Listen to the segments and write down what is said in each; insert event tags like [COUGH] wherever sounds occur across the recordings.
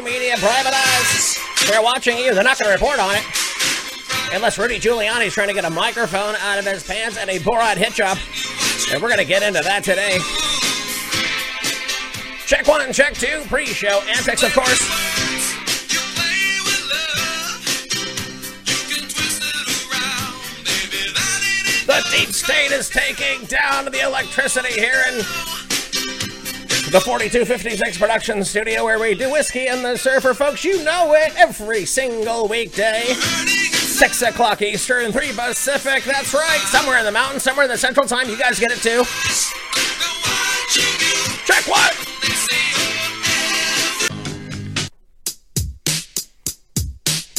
mainstream media private eyes. They're watching you. They're not going to report on it. Unless Rudy Giuliani's trying to get a microphone out of his pants and a Borat hit. And we're going to get into that today. Check one, and check two, pre show antics, of course. The deep state is taking down the electricity here in the 4256 production studio where we do whiskey and the surfer, folks. You know it every single weekday. 6 o'clock Eastern, 3 Pacific. That's right. Somewhere in the mountains, somewhere in the central time. You guys get it too. Check what?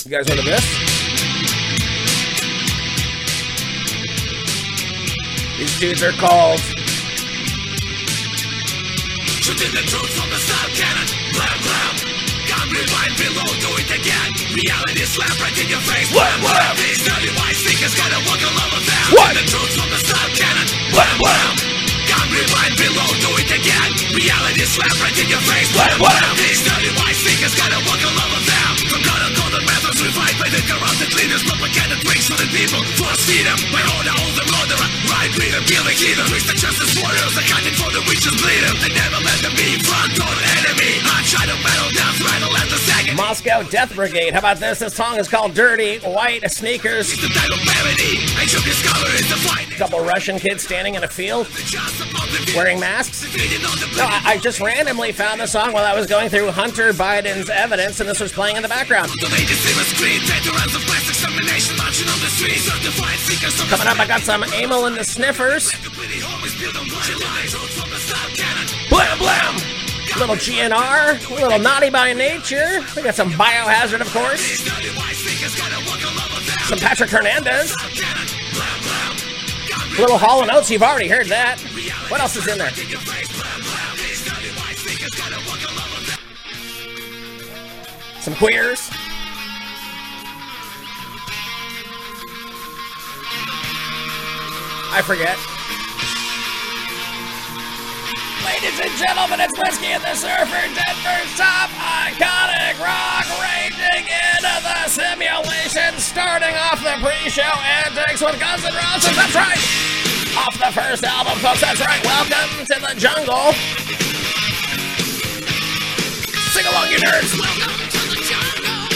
You guys want to this? These dudes are called. Shooting the truth from the style cannon. Blam blam. Gun rewind below, do it again. Reality slap right in your face. Blam blam. These dirty white sneakers gotta walk all over them. What? The truth from the style cannon. Blam blam. Gun rewind below, do it again. Reality slap right in your face. Blam blam. These dirty white sneakers gotta walk all over them. From God and golden revived by the corrupted leaders. Propaganda drinks for the people. Force feed them. By order, all the murderer. Right reader, kill the heathen. Twist the justice warriors. Accounting for the witches bleeding. They never let them be front door enemy. I try to battle down, rattle at the second. Moscow Death Brigade. How about this? This song is called Dirty White Sneakers. It's The of parody. Ancient discovery is the fight. couple Russian kids standing in a field Just above the wearing masks. Feeding on the No, I, I just randomly found the song while I was going through Hunter Biden's evidence, and this was playing in the background. The latest silver screen, of mass extermination marching on the certified seekers of Coming up, I got some Amyl and the Sniffers. completely always built on blind lies. Truth from the style cannon. Blam blam. Little GNR, a little naughty by nature. We got some Biohazard, of course. These dirty white sneakers gotta walk all over them. Some Patrick Hernandez. A little Hall and Oates. You've already heard that. What else is in there? Some your I forget. Ladies and gentlemen, it's Whiskey and the Surfer, Denver's top iconic rock raging into the simulation, starting off the pre-show antics with Guns N' Roses. That's right. Off the first album, folks. That's right. Welcome to the jungle. Sing along, you nerds. Welcome to the jungle.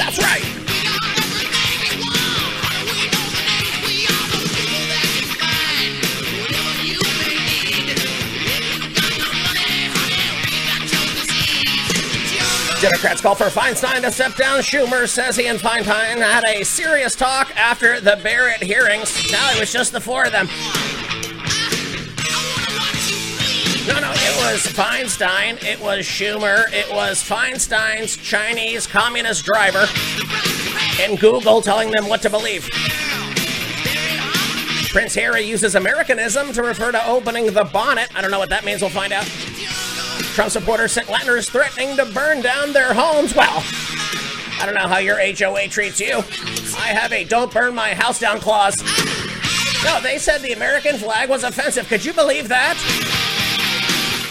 That's right. Democrats call for Feinstein to step down. Schumer says he and Feinstein had a serious talk after the Barrett hearings. Now it was just the four of them. No, no, it was Feinstein, it was Schumer, it was Feinstein's Chinese communist driver, and Google telling them what to believe. Prince Harry uses Americanism to refer to opening the bonnet. I don't know what that means, we'll find out. Trump supporters sent letters threatening to burn down their homes. Well, I don't know how your HOA treats you. I have a don't burn my house down clause. No, they said the American flag was offensive. Could you believe that?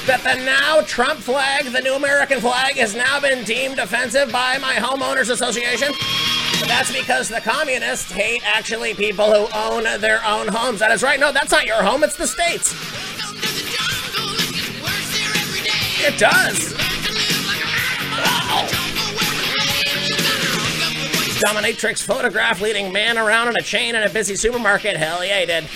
That the now Trump flag, the new American flag, has now been deemed offensive by my homeowners association? But that's because the communists hate actually people who own their own homes. That is right. No, that's not your home, it's the state's. It does. Dominatrix photograph leading man around in a chain in a busy supermarket. Hell yeah, he did.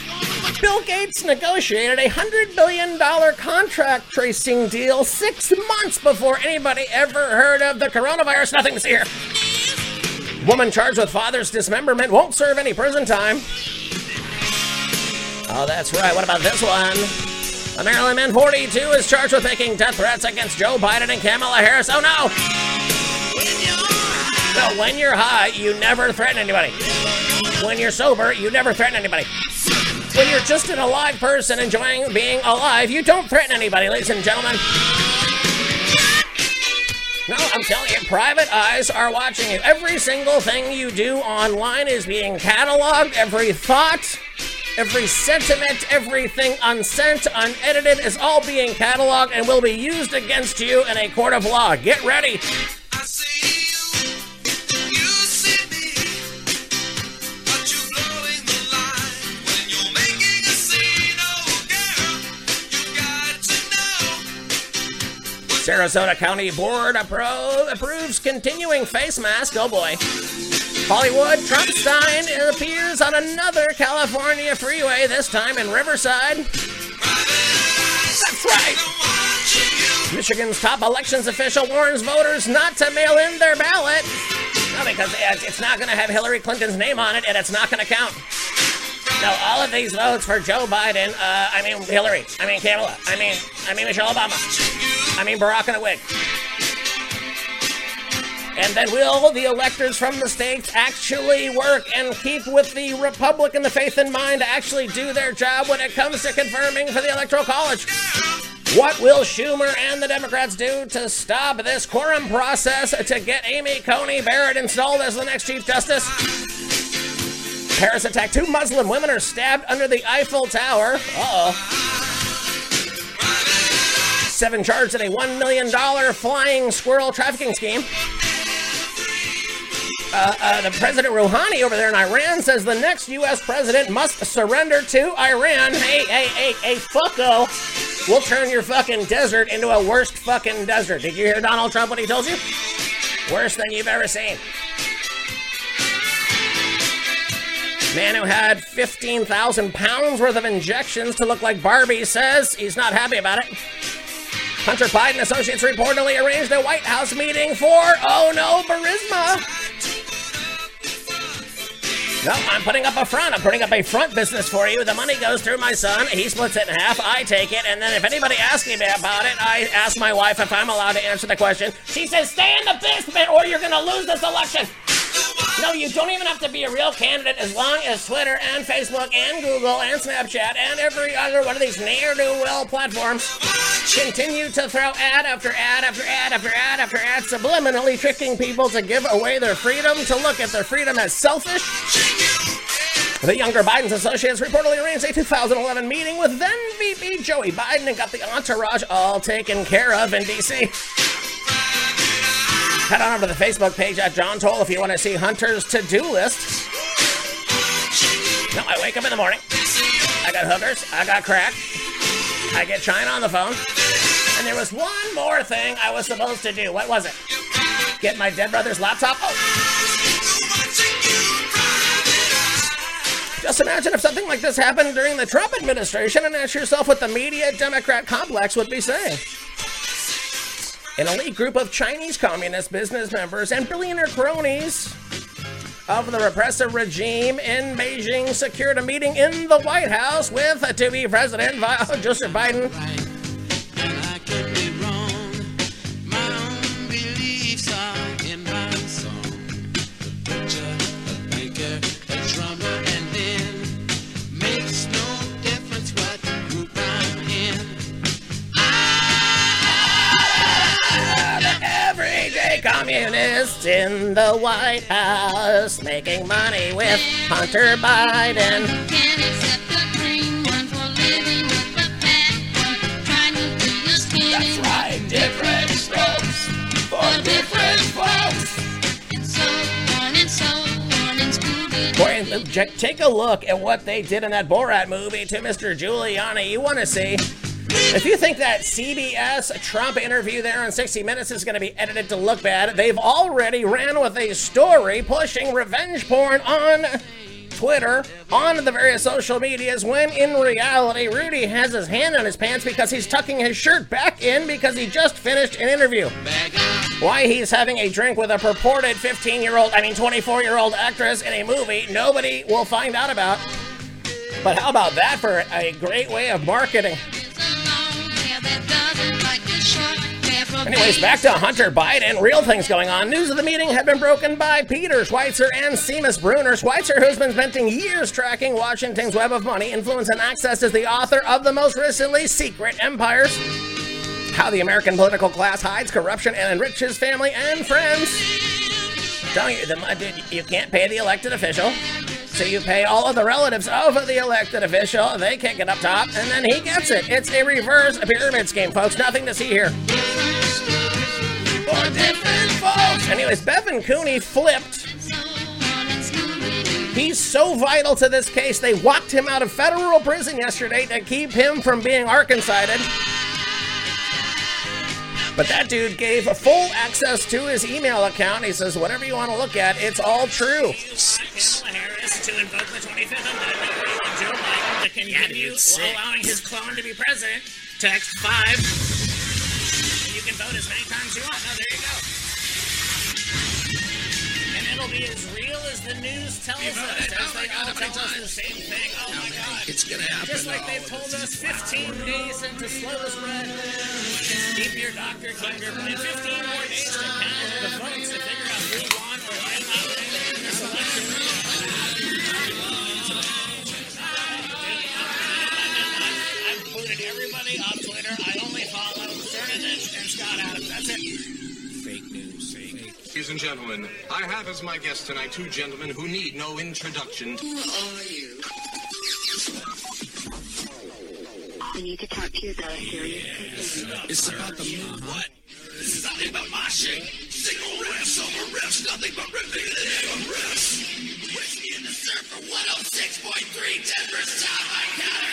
Bill Gates negotiated a $100 billion contract tracing deal six months before anybody ever heard of the coronavirus. Nothing to see here. Woman charged with father's dismemberment won't serve any prison time. Oh, that's right. What about this one? A Maryland man 42 is charged with making death threats against Joe Biden and Kamala Harris. Oh no! No, when you're high, you never threaten anybody. When you're sober, you never threaten anybody. When you're just an alive person enjoying being alive, you don't threaten anybody, ladies and gentlemen. No, I'm telling you, private eyes are watching you. Every single thing you do online is being cataloged. Every thought, Every sentiment, everything unsent, unedited is all being cataloged and will be used against you in a court of law. Get ready. Sarasota County Board appro- approves continuing face mask. Oh boy. Hollywood Trumpstein appears on another California freeway, this time in Riverside. That's right. Michigan's top elections official warns voters not to mail in their ballot. No, because it's not going to have Hillary Clinton's name on it, and it's not going to count. No, all of these votes for Joe Biden. Uh, I mean Hillary. I mean Kamala. I mean I mean Michelle Obama. I mean Barack in a wig. And then will the electors from the states actually work and keep with the Republic and the faith in mind to actually do their job when it comes to confirming for the Electoral College? What will Schumer and the Democrats do to stop this quorum process to get Amy Coney Barrett installed as the next Chief Justice? Paris attack. Two Muslim women are stabbed under the Eiffel Tower. Uh oh. Seven charged in a $1 million flying squirrel trafficking scheme. Uh, uh, the President Rouhani over there in Iran says the next U.S. president must surrender to Iran. Hey, hey, hey, hey, fucko. We'll turn your fucking desert into a worst fucking desert. Did you hear Donald Trump what he told you? Worse than you've ever seen. Man who had 15,000 pounds worth of injections to look like Barbie says he's not happy about it. Hunter Biden Associates reportedly arranged a White House meeting for, oh no, Burisma. No, I'm putting up a front. I'm putting up a front business for you. The money goes through my son. He splits it in half. I take it. And then if anybody asks me about it, I ask my wife if I'm allowed to answer the question. She says, stay in the basement or you're going to lose this election. No, you don't even have to be a real candidate as long as Twitter and Facebook and Google and Snapchat and every other one of these ne'er-do-well platforms continue to throw ad after ad after ad after ad after ad, subliminally tricking people to give away their freedom, to look at their freedom as selfish. The younger Biden's associates reportedly arranged a 2011 meeting with then VP Joey Biden and got the entourage all taken care of in D.C. Head on over to the Facebook page at John Toll if you want to see Hunter's to-do list. No, I wake up in the morning. I got hookers. I got crack. I get China on the phone. And there was one more thing I was supposed to do. What was it? Get my dead brother's laptop? Oh. Just imagine if something like this happened during the Trump administration and ask yourself what the media Democrat complex would be saying. An elite group of Chinese communist business members and billionaire cronies of the repressive regime in Beijing secured a meeting in the White House with uh, to be President [LAUGHS] Joseph Biden. Communists in the White House making money with Hunter Biden. Can't accept the green one for living with the fat one. Trying to do your skin That's right, different strokes for different folks. and so on and so on and Boy, take a look at what they did in that Borat movie to Mr. Giuliani. You want to see? If you think that CBS Trump interview there on 60 Minutes is going to be edited to look bad, they've already ran with a story pushing revenge porn on Twitter, on the various social medias, when in reality, Rudy has his hand on his pants because he's tucking his shirt back in because he just finished an interview. Why he's having a drink with a purported 15 year old, I mean 24 year old actress in a movie nobody will find out about. But how about that for a great way of marketing? Anyways, back to Hunter Biden. Real things going on. News of the meeting had been broken by Peter Schweizer and Seamus Bruner. Schweizer, who's been spending years tracking Washington's web of money, influence, and access, is the author of the most recently Secret Empires. How the American political class hides corruption and enriches family and friends. Telling you, the, dude, you can't pay the elected official. So you pay all of the relatives of the elected official, they kick it up top, and then he gets it. It's a reverse pyramid scheme, folks. Nothing to see here. For different folks. Anyways, Bevan Cooney flipped. He's so vital to this case, they walked him out of federal prison yesterday to keep him from being Arkansided. But that dude gave full access to his email account. He says, whatever you want to look at, it's all true. To invoke the 25th Amendment Joe Biden to continue allowing his clone to be president. Text 5. Can vote as many times you want. Oh, there you go. And it'll be as real as the news tells us. As they all tell us the same thing. Oh my god. It's gonna happen. Just like they've told us 15 days into slow spread. Keep your doctor, keep your plan. 15 more days to count the votes to figure out who won or did not in this election. I've booted everybody off Twitter. I only Cernovich and Scott Adams. That's it. Fake news. Fake. Ladies and gentlemen, I have as my guests tonight two gentlemen who need no introduction. We need to talk to you about a serious It's about the move. What? This is nothing but moshing. Single riffs over riffs. Nothing but ripping the name of riffs. Whiskey in the surf for 106.3. 10% I gotta rock.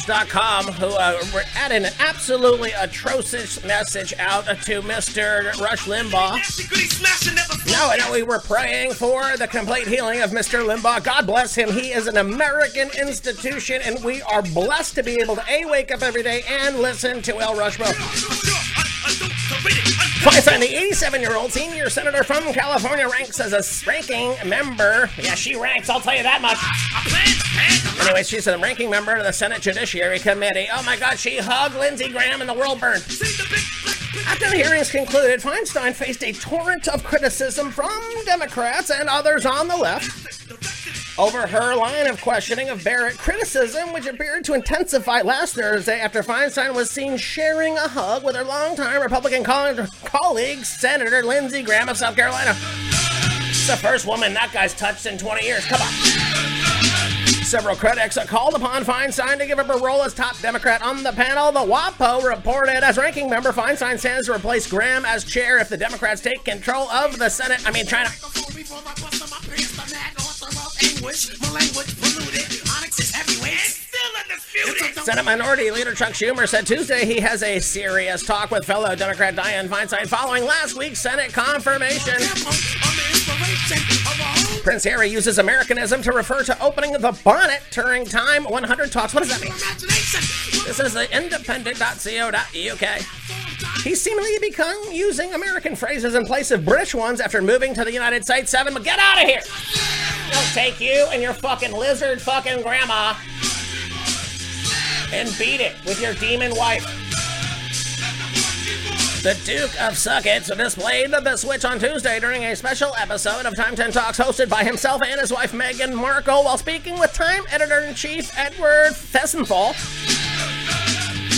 MichaelSavage.com, who uh, were an absolutely atrocious message out to Mr. Rush Limbaugh. No, no, we were praying for the complete healing of Mr. Limbaugh. God bless him. He is an American institution, and we are blessed to be able to A, wake up every day and listen to El Rushbo. Feinstein, the 87 year old senior senator from California, ranks as a ranking member. Yeah, she ranks, I'll tell you that much. Anyway, she's a ranking member of the Senate Judiciary Committee. Oh my God, she hugged Lindsey Graham and the world burned. After the hearings concluded, Feinstein faced a torrent of criticism from Democrats and others on the left over her line of questioning of Barrett criticism, which appeared to intensify last Thursday after Feinstein was seen sharing a hug with her longtime Republican coll- colleague, Senator Lindsey Graham of South Carolina. It's the first woman that guy's touched in 20 years. Come on. Several critics called upon Feinstein to give up her role as top Democrat on the panel. The WAPO reported as ranking member, Feinstein stands to replace Graham as chair if the Democrats take control of the Senate. I mean, China. Senate Minority Leader Chuck Schumer said Tuesday he has a serious talk with fellow Democrat Dianne Feinstein following last week's Senate confirmation. Prince Harry uses Americanism to refer to opening the bonnet during Time 100 talks. What does that mean? This is the independent.co.uk. He's seemingly become using American phrases in place of British ones after moving to the United States. Seven, but get out of here! I'll take you and your fucking lizard fucking grandma and beat it with your demon wife. The Duke of Suckets displayed the Switch on Tuesday during a special episode of Time 10 Talks hosted by himself and his wife Meghan Markle while speaking with Time editor-in-chief Edward Felsenthal.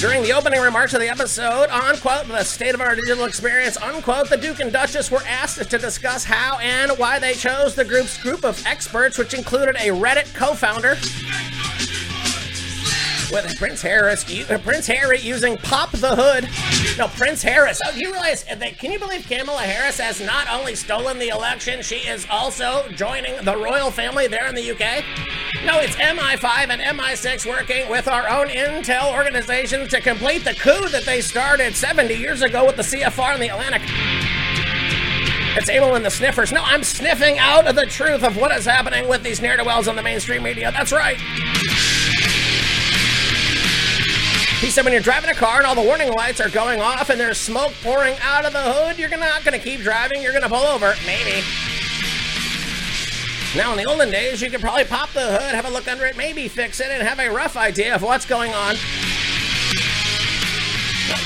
During the opening remarks of the episode, on, quote, the state of our digital experience, unquote, the Duke and Duchess were asked to discuss how and why they chose the group's group of experts, which included a Reddit co-founder, with Prince Harris, uh, Prince Harry using "Pop the Hood." No, Prince Harris. Oh, do you realize? uh, That, can you believe Kamala Harris has not only stolen the election, she is also joining the royal family there in the UK? No, it's MI5 and MI6 working with our own intel organizations to complete the coup that they started 70 years ago with the CFR in the Atlantic. It's Amyl and the Sniffers. No, I'm sniffing out of the truth of what is happening with these ne'er-do-wells on the mainstream media. That's right. He said when you're driving a car and all the warning lights are going off and there's smoke pouring out of the hood, you're not going to keep driving, you're going to pull over. Maybe. Now, in the olden days, you could probably pop the hood, have a look under it, maybe fix it, and have a rough idea of what's going on.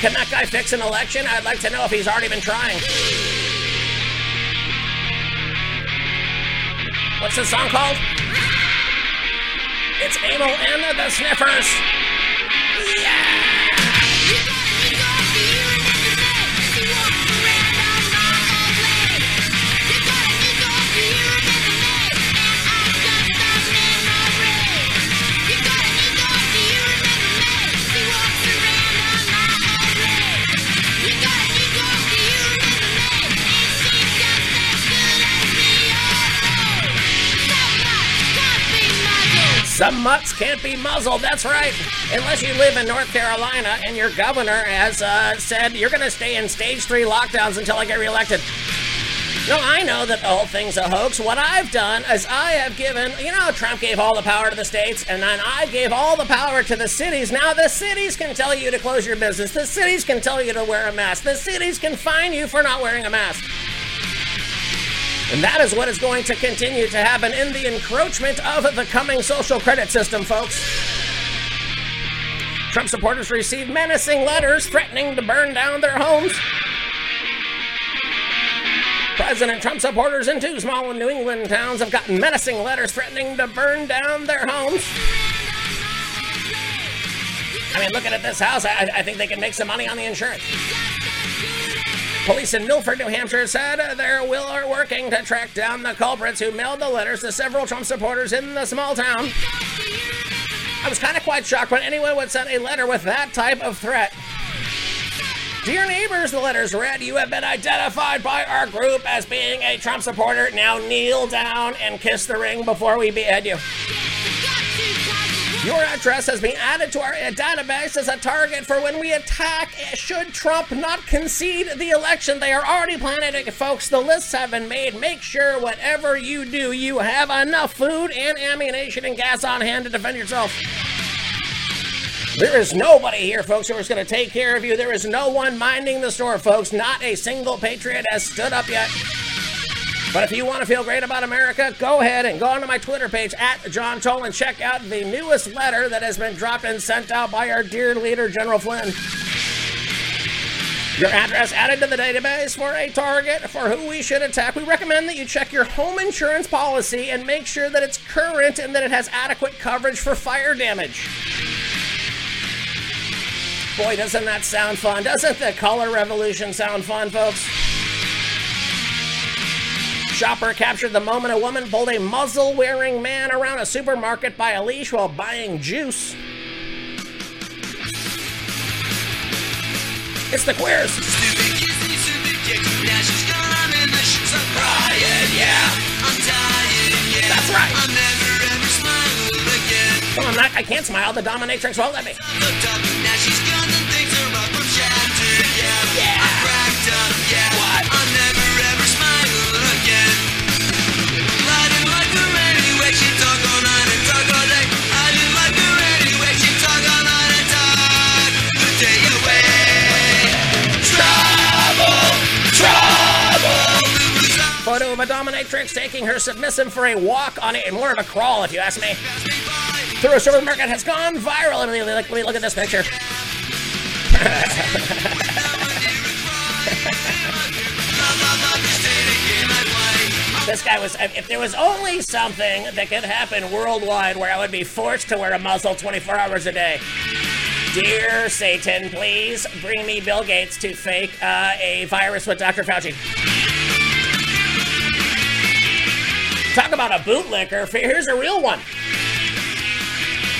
Can that guy fix an election? I'd like to know if he's already been trying. What's the song called? It's Amyl and the Sniffers. Yeah! Some mutts can't be muzzled, that's right. Unless you live in North Carolina and your governor has uh, said you're going to stay in stage three lockdowns until I get reelected. No, I know that the whole thing's a hoax. What I've done is I have given, you know, Trump gave all the power to the states, and then I gave all the power to the cities. Now the cities can tell you to close your business. The cities can tell you to wear a mask. The cities can fine you for not wearing a mask. And that is what is going to continue to happen in the encroachment of the coming social credit system, folks. Trump supporters received menacing letters threatening to burn down their homes. President Trump supporters in two small New England towns have gotten menacing letters threatening to burn down their homes. I mean, looking at this house, I, I think they can make some money on the insurance. Police in Milford, New Hampshire said they will are working to track down the culprits who mailed the letters to several Trump supporters in the small town. I was kind of quite shocked when anyone would send a letter with that type of threat. Dear neighbors, the letters read, You have been identified by our group as being a Trump supporter. Now kneel down and kiss the ring before we behead you. Your address has been added to our database as a target for when we attack. Should Trump not concede the election, they are already planning it, folks. The lists have been made. Make sure whatever you do, you have enough food and ammunition and gas on hand to defend yourself. There is nobody here, folks, who is going to take care of you. There is no one minding the store, folks. Not a single patriot has stood up yet. But if you want to feel great about America, go ahead and go onto my Twitter page at John Toll and check out the newest letter that has been dropped and sent out by our dear leader, General Flynn. Your address added to the database for a target for who we should attack. We recommend that you check your home insurance policy and make sure that it's current and that it has adequate coverage for fire damage. Boy, doesn't that sound fun? Doesn't the color revolution sound fun, folks? Shopper captured the moment a woman pulled a muzzle wearing man around a supermarket by a leash while buying juice. It's the queers. That's right. Well, I'm not, I can't smile. The dominatrix won't let me. photo of dominatrix taking her submissive for a walk on a more of a crawl, if you ask me. Through a supermarket has gone viral. Let me, let me look at this picture. [LAUGHS] This guy was. If there was only something that could happen worldwide where I would be forced to wear a muzzle 24 hours a day. Dear Satan, please bring me Bill Gates to fake uh, a virus with Dr. Fauci. Talk about a bootlicker. Here's a real one.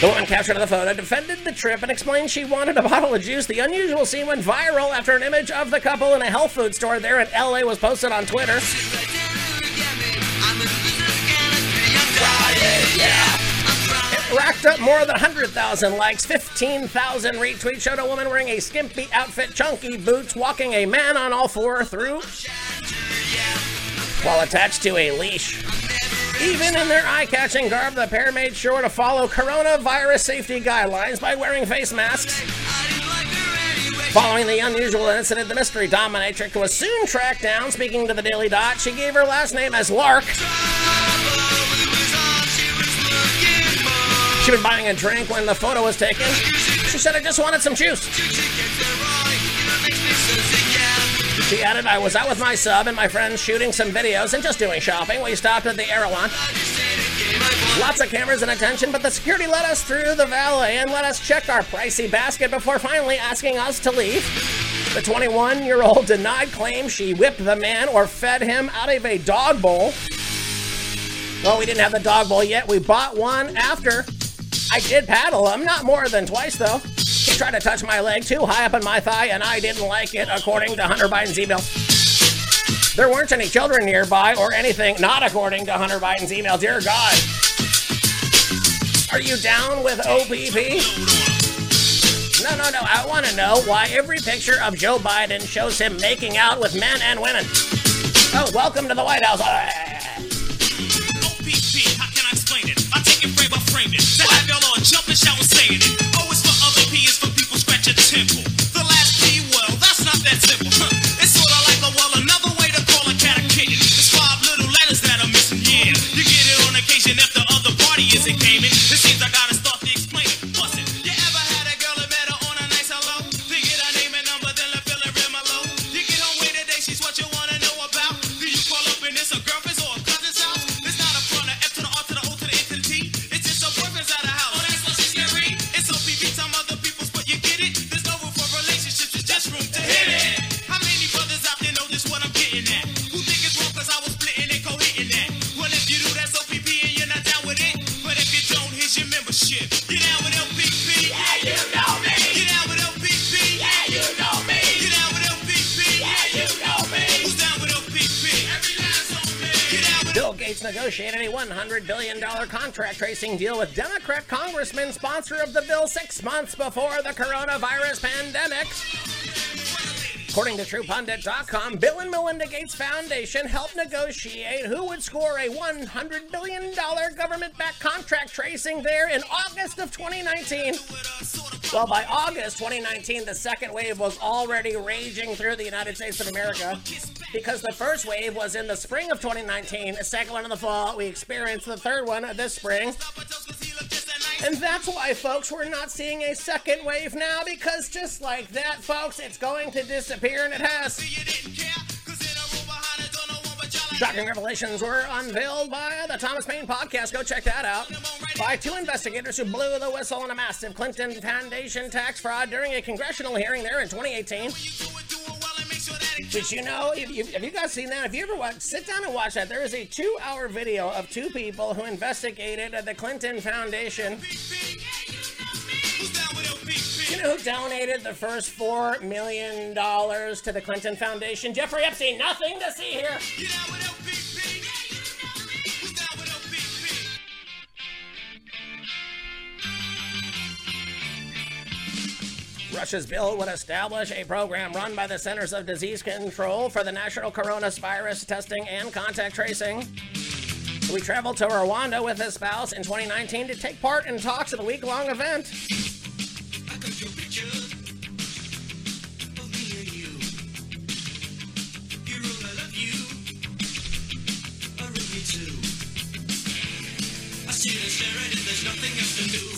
The woman captured on the photo defended the trip and explained she wanted a bottle of juice. The unusual scene went viral after an image of the couple in a health food store there in LA was posted on Twitter. It racked up more than 100,000 likes, 15,000 retweets, showed a woman wearing a skimpy outfit, chunky boots, walking a man on all four through while attached to a leash. Even in their eye-catching garb, the pair made sure to follow coronavirus safety guidelines by wearing face masks. Following the unusual incident, the mystery dominatrix was soon tracked down. Speaking to the Daily Dot, she gave her last name as Lark. She'd been buying a drink when the photo was taken. She said, I just wanted some juice. She added, I was out with my sub and my friends shooting some videos and just doing shopping. We stopped at the Erewhon. Lots of cameras and attention, but the security let us through the valet and let us check our pricey basket before finally asking us to leave. The 21 year old denied claim she whipped the man or fed him out of a dog bowl. Well, we didn't have the dog bowl yet. We bought one after. I did paddle him, not more than twice though. He tried to touch my leg too high up on my thigh, and I didn't like it, according to Hunter Biden's email. There weren't any children nearby or anything, not according to Hunter Biden's email. Dear God. Are you down with OPP? No, no, no. I want to know why every picture of Joe Biden shows him making out with men and women. Oh, welcome to the White House. OPP, how can I explain it? I take it frame by frame it. Negotiated a $100 billion contract tracing deal with Democrat congressman sponsor of the bill six months before the coronavirus pandemic. According to TruePundit.com, Bill and Melinda Gates Foundation helped negotiate who would score a $100 billion government backed contract tracing there in August of 2019. Well, by August 2019, the second wave was already raging through the United States of America because the first wave was in the spring of 2019, the second one in the fall. We experienced the third one this spring. And that's why, folks, we're not seeing a second wave now because just like that, folks, it's going to disappear and it has. Shocking revelations were unveiled by the Thomas Paine podcast. Go check that out. By two investigators who blew the whistle on a massive Clinton Foundation tax fraud during a congressional hearing there in 2018. Did you know? If you, have you guys seen that? If you ever watch, sit down and watch that. There is a two-hour video of two people who investigated the Clinton Foundation. You know who donated the first four million dollars to the Clinton Foundation? Jeffrey Epstein. Nothing to see here. Rush's bill would establish a program run by the Centers of Disease Control for the national coronavirus testing and contact tracing. We traveled to Rwanda with his spouse in 2019 to take part in talks at a week long event.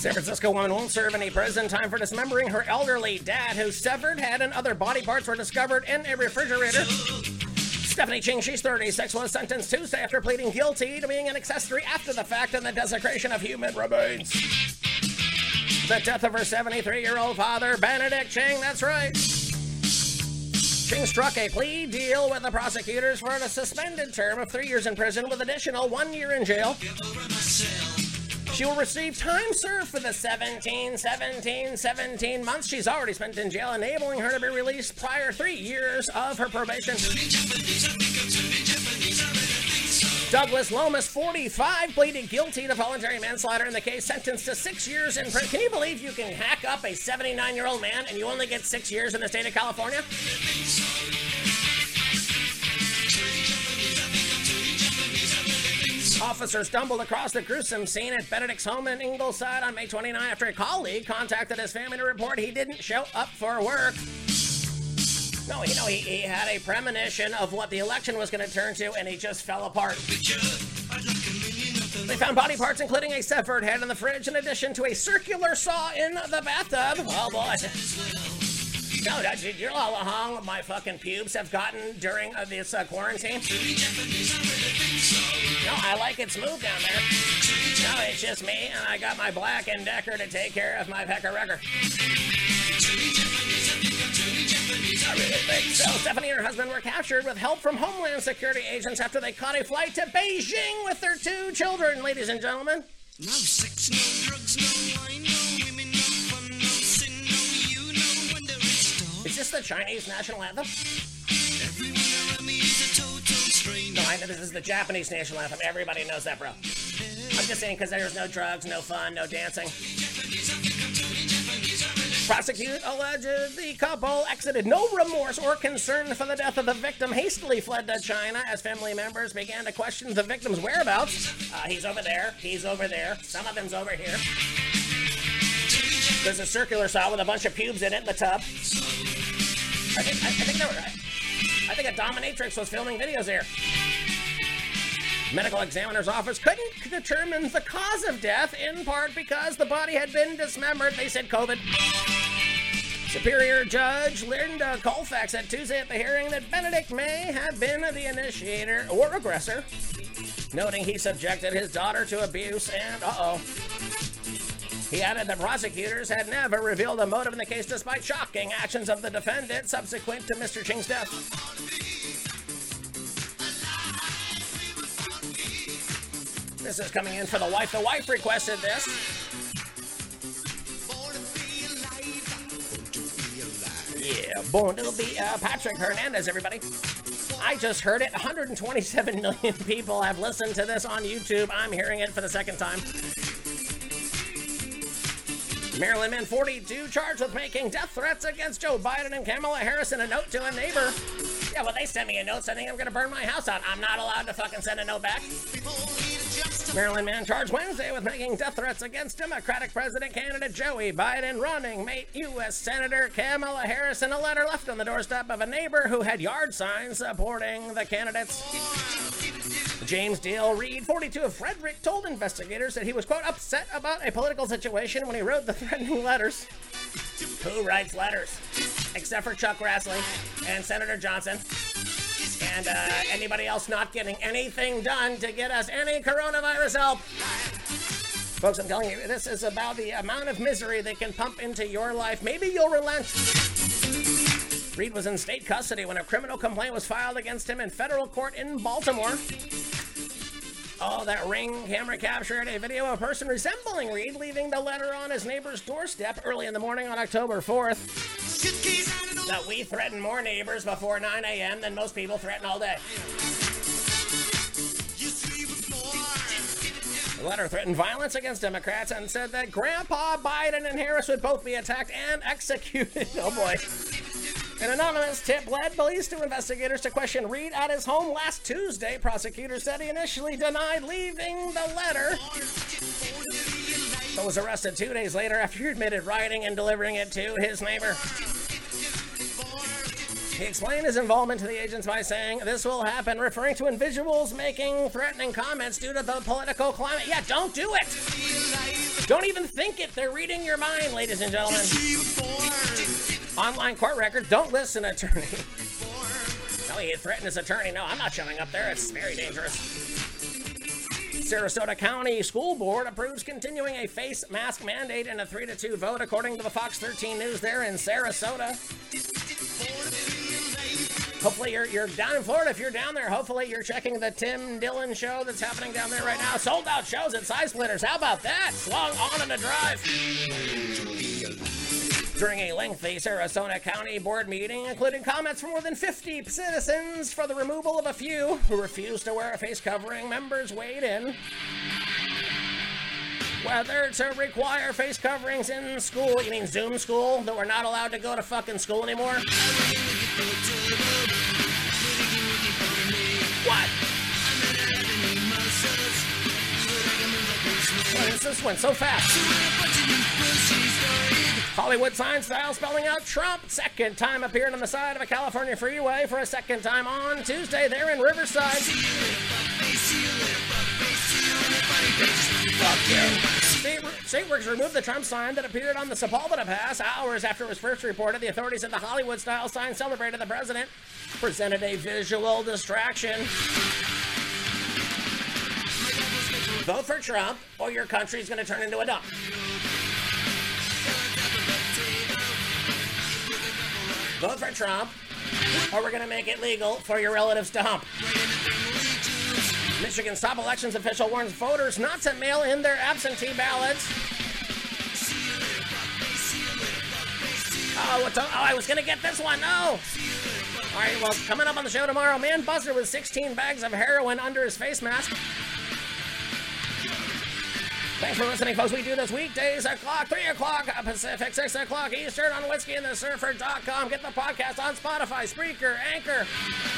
San Francisco woman won't serve any prison time for dismembering her elderly dad, whose severed head and other body parts were discovered in a refrigerator. Stephanie Ching, she's 36, was sentenced Tuesday after pleading guilty to being an accessory after the fact in the desecration of human remains. The death of her 73 year old father, Benedict Ching, that's right. Ching struck a plea deal with the prosecutors for a suspended term of three years in prison with additional one year in jail. She will receive time served for the 17, 17, 17 months she's already spent in jail, enabling her to be released prior three years of her probation. Douglas Lomas, 45, pleaded guilty to voluntary manslaughter in the case, sentenced to six years in prison. Can you believe you can hack up a 79 year old man and you only get six years in the state of California? Officers stumbled across the gruesome scene at Benedict's home in Ingleside on May 29 after a colleague contacted his family to report he didn't show up for work. No, you know, he, he had a premonition of what the election was going to turn to, and he just fell apart. They found body parts, including a severed head in the fridge, in addition to a circular saw in the bathtub. Oh boy. No, that- did you know how long my fucking pubes have gotten during uh, this uh, quarantine? No, I like it smooth down there. No, it's just me, and I got my Black and Decker to take care of my pecker wrecker. I really think so. Stephanie and her husband were captured with help from Homeland Security agents after they caught a flight to Beijing with their two children, ladies and gentlemen. No sex, no drugs, no wine, no women, no fun, no sin, no you, no wonder it's dark. Is this the Chinese national anthem? I know this is the Japanese national anthem. Everybody knows that, bro. I'm just saying because there's no drugs, no fun, no dancing. Prosecute alleged the couple exited no remorse or concern for the death of the victim, hastily fled to China as family members began to question the victim's whereabouts. Uh, he's over there, he's over there, some of him's over here. There's a circular saw with a bunch of pubes in it in the tub. I think, I, I think were. I think a dominatrix was filming videos here. Medical examiner's office couldn't determine the cause of death, in part because the body had been dismembered. They said COVID. Superior Judge Linda Colfax said Tuesday at the hearing that Benedict may have been the initiator or aggressor, noting he subjected his daughter to abuse and, uh oh. He added that prosecutors had never revealed a motive in the case despite shocking actions of the defendant subsequent to Mr. Ching's death. This is coming in for the wife. The wife requested this. Yeah, born to be uh, Patrick Hernandez, everybody. I just heard it. 127 million [LAUGHS] people have listened to this on YouTube. I'm hearing it for the second time. Maryland man 42 charged with making death threats against Joe Biden and Kamala Harris in a note to a neighbor. Yeah, well, they sent me a note saying I'm going to burn my house out. I'm not allowed to fucking send a note back. Maryland man charged Wednesday with making death threats against Democratic president candidate Joey Biden, running mate U.S. Senator Kamala Harris in a letter left on the doorstep of a neighbor who had yard signs supporting the candidates. James Dale Reed, 42 of Frederick, told investigators that he was, quote, upset about a political situation when he wrote the threatening letters. Who writes letters? Except for Chuck Grassley and Senator Johnson. And uh, anybody else not getting anything done to get us any coronavirus help. Folks, I'm telling you, this is about the amount of misery they can pump into your life. Maybe you'll relent. Reed was in state custody when a criminal complaint was filed against him in federal court in Baltimore. Oh, that ring camera captured a video of a person resembling Reed leaving the letter on his neighbor's doorstep early in the morning on October 4th. That we threaten more neighbors before 9 a.m. than most people threaten all day. The letter threatened violence against Democrats and said that Grandpa Biden and Harris would both be attacked and executed. [LAUGHS] Oh boy. An anonymous tip led police to investigators to question Reed at his home last Tuesday. Prosecutors said he initially denied leaving the letter, but was arrested two days later after he admitted writing and delivering it to his neighbor. He explained his involvement to the agents by saying, This will happen, referring to individuals making threatening comments due to the political climate. Yeah, don't do it! Don't even think it. They're reading your mind, ladies and gentlemen. Online court records. Don't listen, attorney. [LAUGHS] No, he threatened his attorney. No, I'm not showing up there. It's very dangerous. Sarasota County School Board approves continuing a face mask mandate in a 3 to 2 vote, according to the Fox 13 News there in Sarasota. Hopefully you're, you're down in Florida. If you're down there, hopefully you're checking the Tim Dillon show that's happening down there right now. Sold out shows at Side Splitters. How about that? Long on in a drive. During a lengthy Sarasota County Board meeting, including comments from more than 50 citizens for the removal of a few who refused to wear a face covering, members weighed in. Whether to require face coverings in school, you mean Zoom school, that we're not allowed to go to fucking school anymore? What? What is this one so fast? Hollywood sign style spelling out Trump. Second time appearing on the side of a California freeway for a second time on Tuesday there in Riverside. State, State removed the Trump sign that appeared on the Sepulveda Pass hours after it was first reported. The authorities said the Hollywood style sign celebrated the president, presented a visual distraction. Vote for Trump, or your country's going to turn into a dump. Vote for Trump, or we're going to make it legal for your relatives to hump. Michigan Stop Elections official warns voters not to mail in their absentee ballots. Oh, what's oh, I was to get this one. No. All right, well, coming up on the show tomorrow, man busted with 16 bags of heroin under his face mask. Thanks for listening, folks. We do this weekdays o'clock, 3 o'clock Pacific, 6 o'clock Eastern on whiskeyandthesurfer.com. Get the podcast on Spotify, Spreaker, Anchor.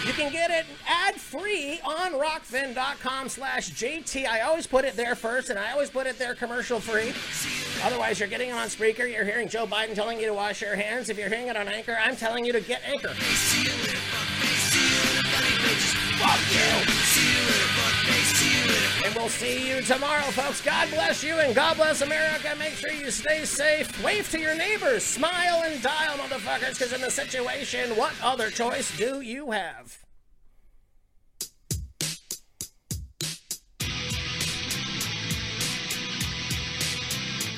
You can get it ad-free on rokfin.com slash JT. I always put it there first, and I always put it there commercial-free. Otherwise, you're getting it on Spreaker. You're hearing Joe Biden telling you to wash your hands. If you're hearing it on Anchor, I'm telling you to get Anchor. Fuck you. And we'll see you tomorrow, folks. God bless you and God bless America. Make sure you stay safe. Wave to your neighbors. Smile and dial, motherfuckers, because in the situation, what other choice do you have?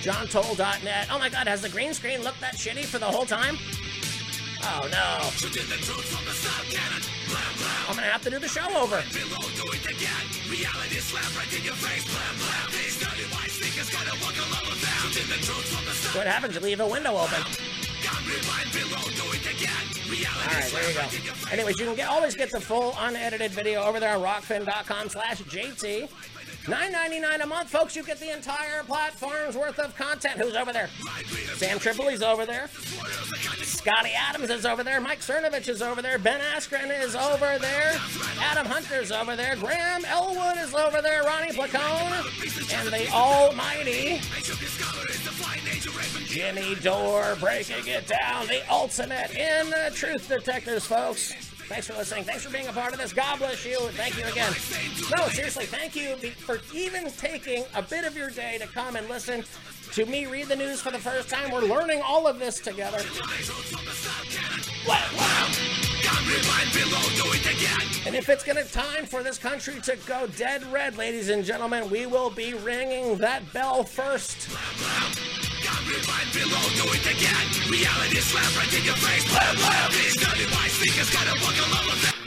JohnToll.net. Oh my god, has the green screen looked that shitty for the whole time? Oh no. I'm gonna have to do the show over. What happens? You leave a window open. Alright, there you go. Anyways, you can get always get the full unedited video over there on rokfin.com slash JT. $9.99 a month, folks. You get the entire platform's worth of content. Who's over there? Sam Tripoli's over there. Scotty Adams is over there. Mike Cernovich is over there. Ben Askren is over there. Adam Hunter's over there. Graham Elwood is over there. Ronnie Placone. And the almighty Jimmy Dore breaking it down. The ultimate in the truth detectors, folks. Thanks for listening. Thanks for being a part of this. God bless you. Thank you again. No, seriously, thank you for even taking a bit of your day to come and listen to me read the news for the first time. We're learning all of this together. And if it's gonna time for this country to go dead red, ladies and gentlemen, we will be ringing that bell first. Reality slap right in your face. Blam, blam. These dirty white sneakers gotta buckle all of that.